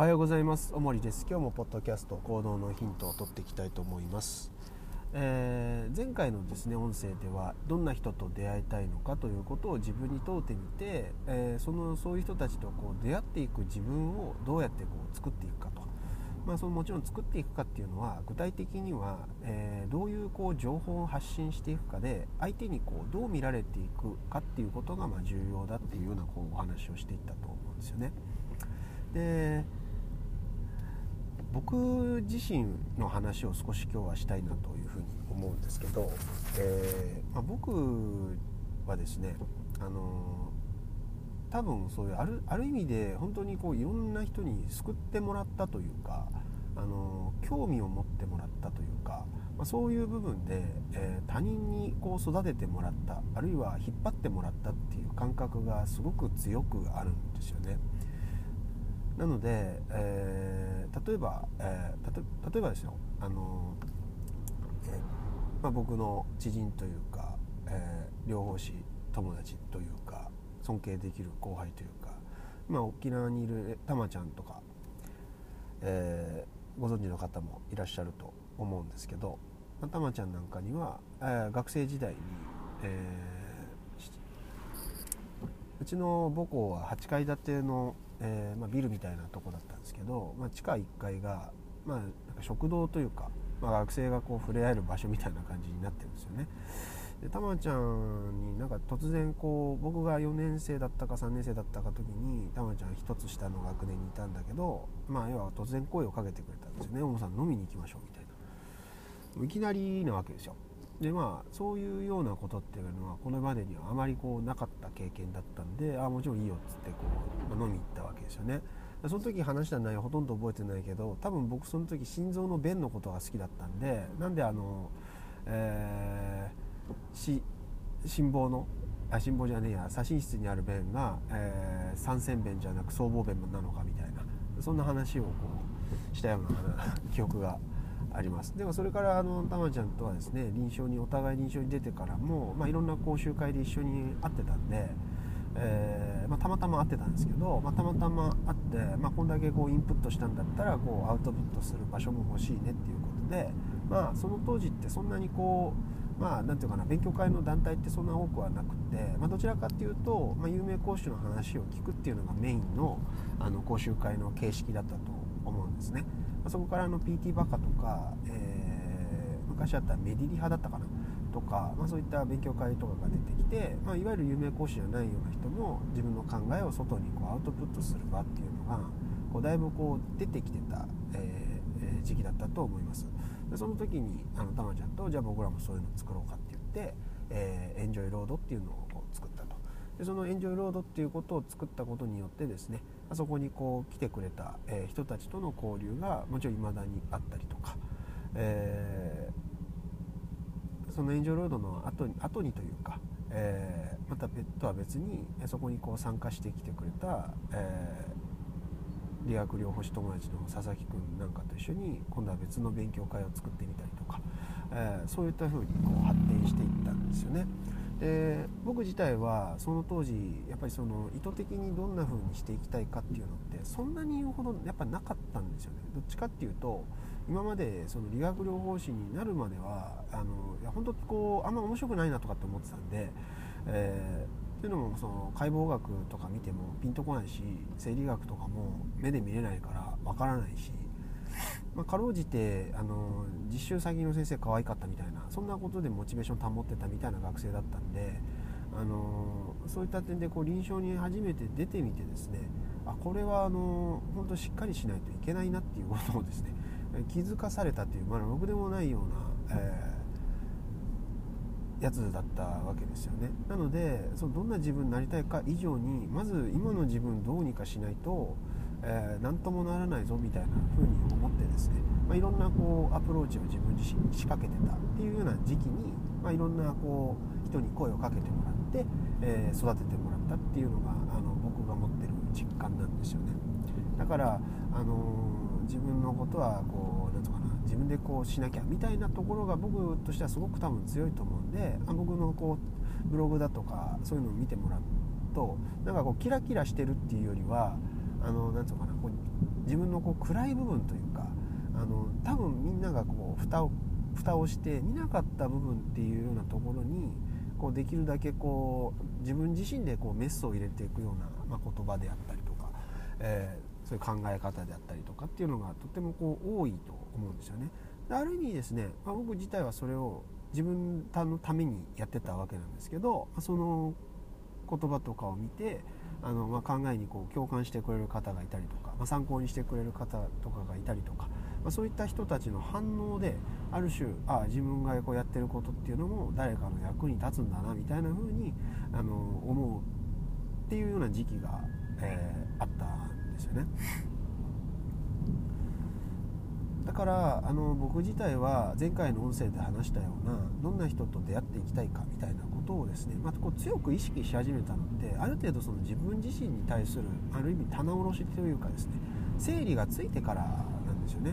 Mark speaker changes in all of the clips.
Speaker 1: おはようございます。おもりです。今日もポッドキャスト行動のヒントを取っていきたいと思います、えー、前回のですね音声ではどんな人と出会いたいのかということを自分に問うてみて、えー、そのそういう人たちとこう出会っていく自分をどうやってこう作っていくかと。まあ、そのもちろん作っていくかっていうのは具体的には、え、どういうこう情報を発信していくかで相手にこうどう見られていくかっていうことがま重要だっていうようなこうお話をしていったと思うんですよね。で僕自身の話を少し今日はしたいなというふうに思うんですけど、えー、まあ、僕はですねあの多分そういうあるある意味で本当にこういろんな人に救ってもらったというかあの興味を持ってもらったというか、まあ、そういう部分で、え、他人にこう育ててもらったあるいは引っ張ってもらったっていう感覚がすごく強くあるんですよね。なので、えー、例えば、えー、例えばですよ。あの、えー、まあ、僕の知人というか、え両方師友達というか尊敬できる後輩というか、まあ、沖縄にいるたまちゃんとか、えご存知の方もいらっしゃると思うんですけど、まあ、たまちゃんなんかには、え学生時代に、えうちの母校は8階建てのえー、まあ、ビルみたいなとこだったんですけど、まあ、地下1階が、まあ、なんか食堂というか、まあ、学生がこう触れ合える場所みたいな感じになってるんですよね。でたまちゃんになんか突然こう僕が4年生だったか3年生だったか時にたまちゃん1つ下の学年にいたんだけどまあ要は突然声をかけてくれたんですよね「大野さん飲みに行きましょう」みたいないきなりなわけですよ。でまあそういうようなことっていうのはこれまでにはあまりこうなかった経験だったんでああもちろんいいよっつってこう、飲み行ったわけですよね。その時話した内容ほとんど覚えてないけど多分僕その時心臓の弁のことが好きだったんでなんであの、えー、し心房のあ心房じゃねえや左心室にある弁が、えー、三線弁じゃなく僧帽弁なのかみたいなそんな話をこうしたような記憶がありますでもそれからあのたまちゃんとはですね臨床にお互い臨床に出てからも、まあ、いろんな講習会で一緒に会ってたんで、えー、まあ、たまたま会ってたんですけど、まあ、たまたま会って、まあ、こんだけこうインプットしたんだったらこうアウトプットする場所も欲しいねっていうことで、まあ、その当時ってそんなにこうまあ、なんていうかな勉強会の団体ってそんな多くはなくて、ま、どちらかっていうと、ま、有名講師の話を聞くっていうのがメインのあの講習会の形式だったと思うんですね。そこからあの PT バカとか、えー、昔あったメディリ派だったかなとか、まあ、そういった勉強会とかが出てきて、まあ、いわゆる有名講師じゃないような人も自分の考えを外にこうアウトプットする場っていうのがこうだいぶこう出てきてた、えー、時期だったと思います。でその時にあのたまちゃんとじゃあ僕らもそういうの作ろうかって言って、えー、エンジョイロードっていうのをこう作ったでそのエンジョイロードっていうことを作ったことによってですねあそこにこう来てくれた、え人たちとの交流がもちろん未だにあったりとか、えー、そのエンジョイロードの後に後にというか、えー、また別とは別にそこにこう参加してきてくれた、えー、理学療法士友達の佐々木くんなんかと一緒に今度は別の勉強会を作ってみたりとか、えそういったふうにこう発展していったんですよね。で僕自体はその当時やっぱりその意図的にどんな風にしていきたいかっていうのってそんなに言うほどやっぱなかったんですよね。どっちかっていうと今までその理学療法士になるまではあのいや本当こうあんま面白くないなとかって思ってたんで、えー、っていうのもその解剖学とか見てもピンとこないし生理学とかも目で見れないからわからないし まあ、かろうじてあの実習先の先生可愛かったみたいなそんなことでモチベーション保ってたみたいな学生だったんであのそういった点でこう臨床に初めて出てみてですねあこれはあの本当しっかりしないといけないなっていうことをですね 気づかされたというまあろくでもないような、えー、やつだったわけですよね。なのでそのどんな自分になりたいか以上にまず今の自分どうにかしないとえー、何ともならないぞみたいな風に思ってですね、まあ、いろんなこうアプローチを自分自身に仕掛けてたっていうような時期に、まあ、いろんなこう人に声をかけてもらって、えー、育ててもらったっていうのがあの僕が持ってる実感なんですよね。だから、あのー、自分のことはこうなんとかな自分でこうしなきゃみたいなところが僕としてはすごく多分強いと思うんであ僕のこうブログだとかそういうのを見てもらうとなんかこうキラキラしてるっていうよりはあのなんつうかなこう自分のこう暗い部分というかあの多分みんながこう蓋を蓋をして見なかった部分っていうようなところにこうできるだけこう自分自身でこうメスを入れていくような、まあ、言葉であったりとか、えー、そういう考え方であったりとかっていうのがとてもこう多いと思うんですよね。である意味ですね、まあ、僕自体はそれを自分のためにやってたわけなんですけどその言葉とかを見てあの、まあ、考えにこう共感してくれる方がいたりとか、まあ、参考にしてくれる方とかがいたりとか、まあ、そういった人たちの反応である種あ自分がこうやってることっていうのも誰かの役に立つんだなみたいな風にあの思うっていうような時期が、えー、あったんですよね。だからあの僕自体は前回の音声で話したようなどんな人と出会っていきたいかみたいなことをですね、まあ、こう強く意識し始めたのってある程度その自分自身に対するある意味棚卸しというかですね整理がついてからなんですよね。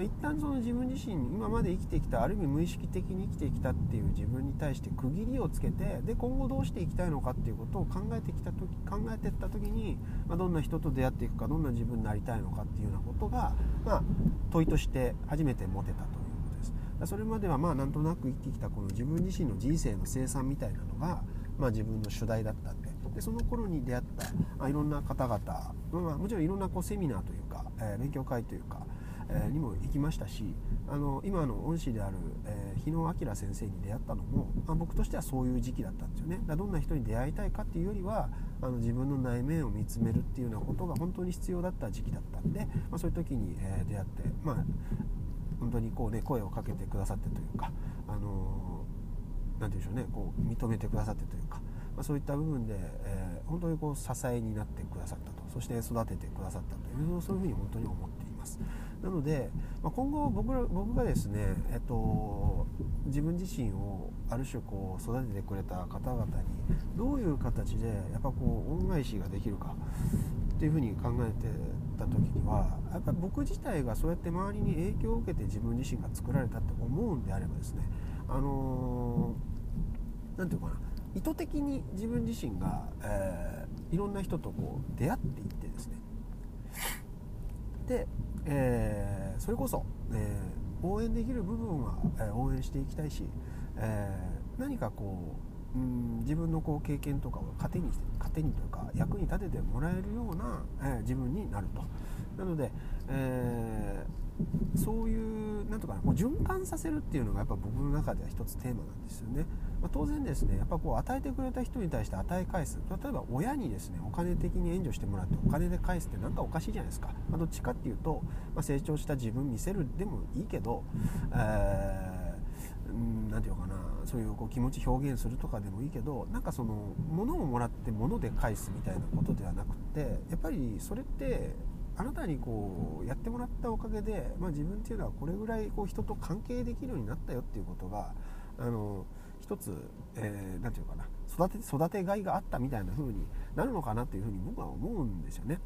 Speaker 1: 一旦その自分自身今まで生きてきたある意味無意識的に生きてきたっていう自分に対して区切りをつけてで今後どうしていきたいのかっていうことを考えてきた時考えてった時に、まあ、どんな人と出会っていくかどんな自分になりたいのかっていうようなことが、まあ、問いとして初めて持てたということです。それまではまあなんとなく生きてきたこの自分自身の人生の生産みたいなのが、まあ、自分の主題だったんで。でその頃に出会ったあいろんな方々、まあ、もちろんいろんなこうセミナーというか、えー、勉強会というかにも行きましたしあの今の恩師である、えー、日野明先生に出会ったのも、あ、僕としてはそういう時期だったんですよねだどんな人に出会いたいかっていうよりはあの自分の内面を見つめるっていうようなことが本当に必要だった時期だったんで、まあ、そういう時に、えー、出会ってまあ本当にこうね声をかけてくださってというかあの何て言うんでしょうねこう認めてくださってというか、まあ、そういった部分で、えー、本当にこう支えになってくださったとそして育ててくださったというそういうふうに本当に思っています。なので、まあ、今後僕ら僕がですね、えっと、自分自身をある種こう育ててくれた方々にどういう形でやっぱこう恩返しができるかっていうふうに考えてた時にはやっぱ僕自体がそうやって周りに影響を受けて自分自身が作られたって思うんであればですねあの何、て言うかな意図的に自分自身が、えー、いろんな人とこう出会っていってですね。でえー、それこそ、えー、応援できる部分は、えー、応援していきたいし、え何かこううん自分のこう経験とかを糧に糧にというか役に立ててもらえるような、え自分になると。なので、えそういうなんとかなこう循環させるっていうのがやっぱ僕の中では一つテーマなんですよね。まあ、当然ですねやっぱこう与えてくれた人に対して与え返す。例えば親にですねお金的に援助してもらってお金で返すって何かおかしいじゃないですか、まあ、どっちかっていうと、まあ、成長した自分見せるでもいいけど、えー、て言うのかなそういうこう気持ち表現するとかでもいいけどなんかその物をもらって物で返すみたいなことではなくてやっぱりそれってあなたにこうやってもらったおかげで、まあ、自分っていうのはこれぐらいこう人と関係できるようになったよっていうことがあの一つ何、えー、て言うかな育て育てがいがあったみたいな風になるのかなっていうふうに僕は思うんですよね。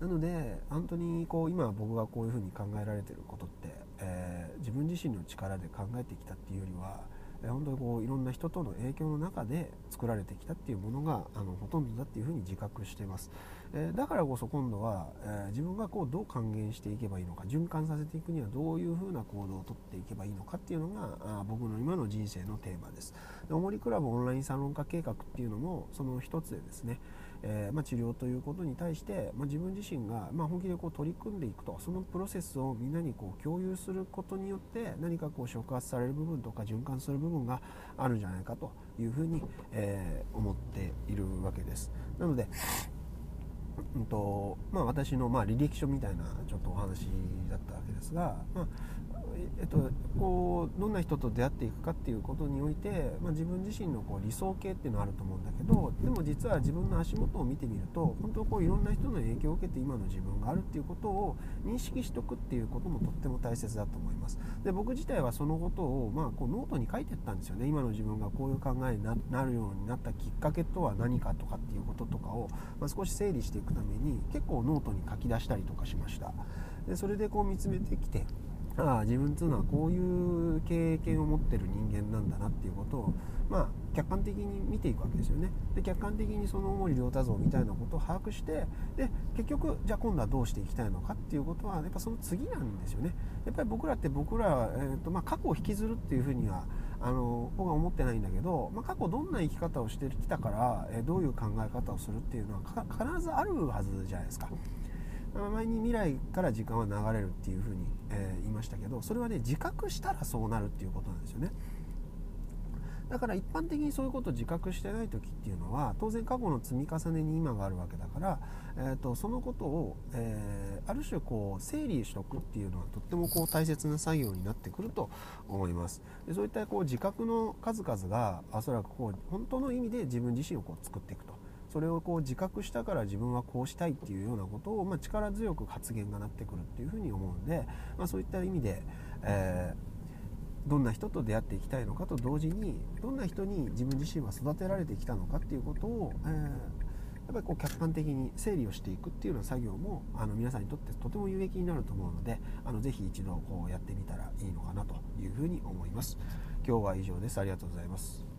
Speaker 1: なので本当にこう今僕がこういうふうに考えられてることって、えー、自分自身の力で考えてきたっていうよりは本当にこういろんな人との影響の中で作られてきたっていうものがあのほとんどだっていうふうに自覚してます、え、だからこそ今度は、え、自分がこうどう還元していけばいいのか循環させていくにはどういうふうな行動をとっていけばいいのかっていうのがあ僕の今の人生のテーマです。でおもりクラブオンラインサロン化計画っていうのもその一つでですねえー、まあ、治療ということに対して、まあ、自分自身が、ま本気でこう取り組んでいくとそのプロセスをみんなにこう共有することによって何かこう触発される部分とか循環する部分があるんじゃないかというふうに、えー、思っているわけです。なのでうんとまあ、私のまあ履歴書みたいなちょっとお話だったわけですが、まあ、えっと、こうどんな人と出会っていくかっていうことにおいて、まあ、自分自身のこう理想形っていうのはあると思うんだけどでも実は自分の足元を見てみると本当こういろんな人の影響を受けて今の自分があるっていうことを認識しておくっていうこともとっても大切だと思います。で僕自体はそのことを、まあ、こうノートに書いてったんですよね。今の自分がこういう考えになるようになったきっかけとは何かとかっていうこととかを、まあ、少し整理していくために結構ノートに書き出したりとかしました。でそれでこう見つめてきてああ自分っていうのはこういう経験を持ってる人間なんだなっていうことを、まあ、客観的に見ていくわけですよねで客観的にその思い良太像みたいなことを把握してで結局じゃあ今度はどうしていきたいのかっていうことはやっぱその次なんですよねやっぱり僕らって僕ら、えーとまあ、過去を引きずるっていうふうにはあの僕は思ってないんだけど、まあ、過去どんな生き方をしてきたから、えー、どういう考え方をするっていうのは必ずあるはずじゃないですか。前に未来から時間は流れるっていうふうに、えー、言いましたけどそれはね自覚したらそうなるっていうことなんですよね。だから一般的にそういうことを自覚してない時っていうのは当然過去の積み重ねに今があるわけだから、えーと、そのことを、えー、ある種こう整理しておくっていうのはとってもこう大切な作業になってくると思います。でそういったこう自覚の数々がおそらくこう本当の意味で自分自身をこう作っていくと。それをこう自覚したから自分はこうしたいっていうようなことを、まあ、力強く発言がなってくるっていうふうに思うんで、まあ、そういった意味で、えー、どんな人と出会っていきたいのかと同時にどんな人に自分自身は育てられてきたのかっていうことを、えー、やっぱりこう客観的に整理をしていくっていうような作業もあの皆さんにとってとても有益になると思うのであのぜひ一度こうやってみたらいいのかなというふうに思います。今日は以上です。ありがとうございます。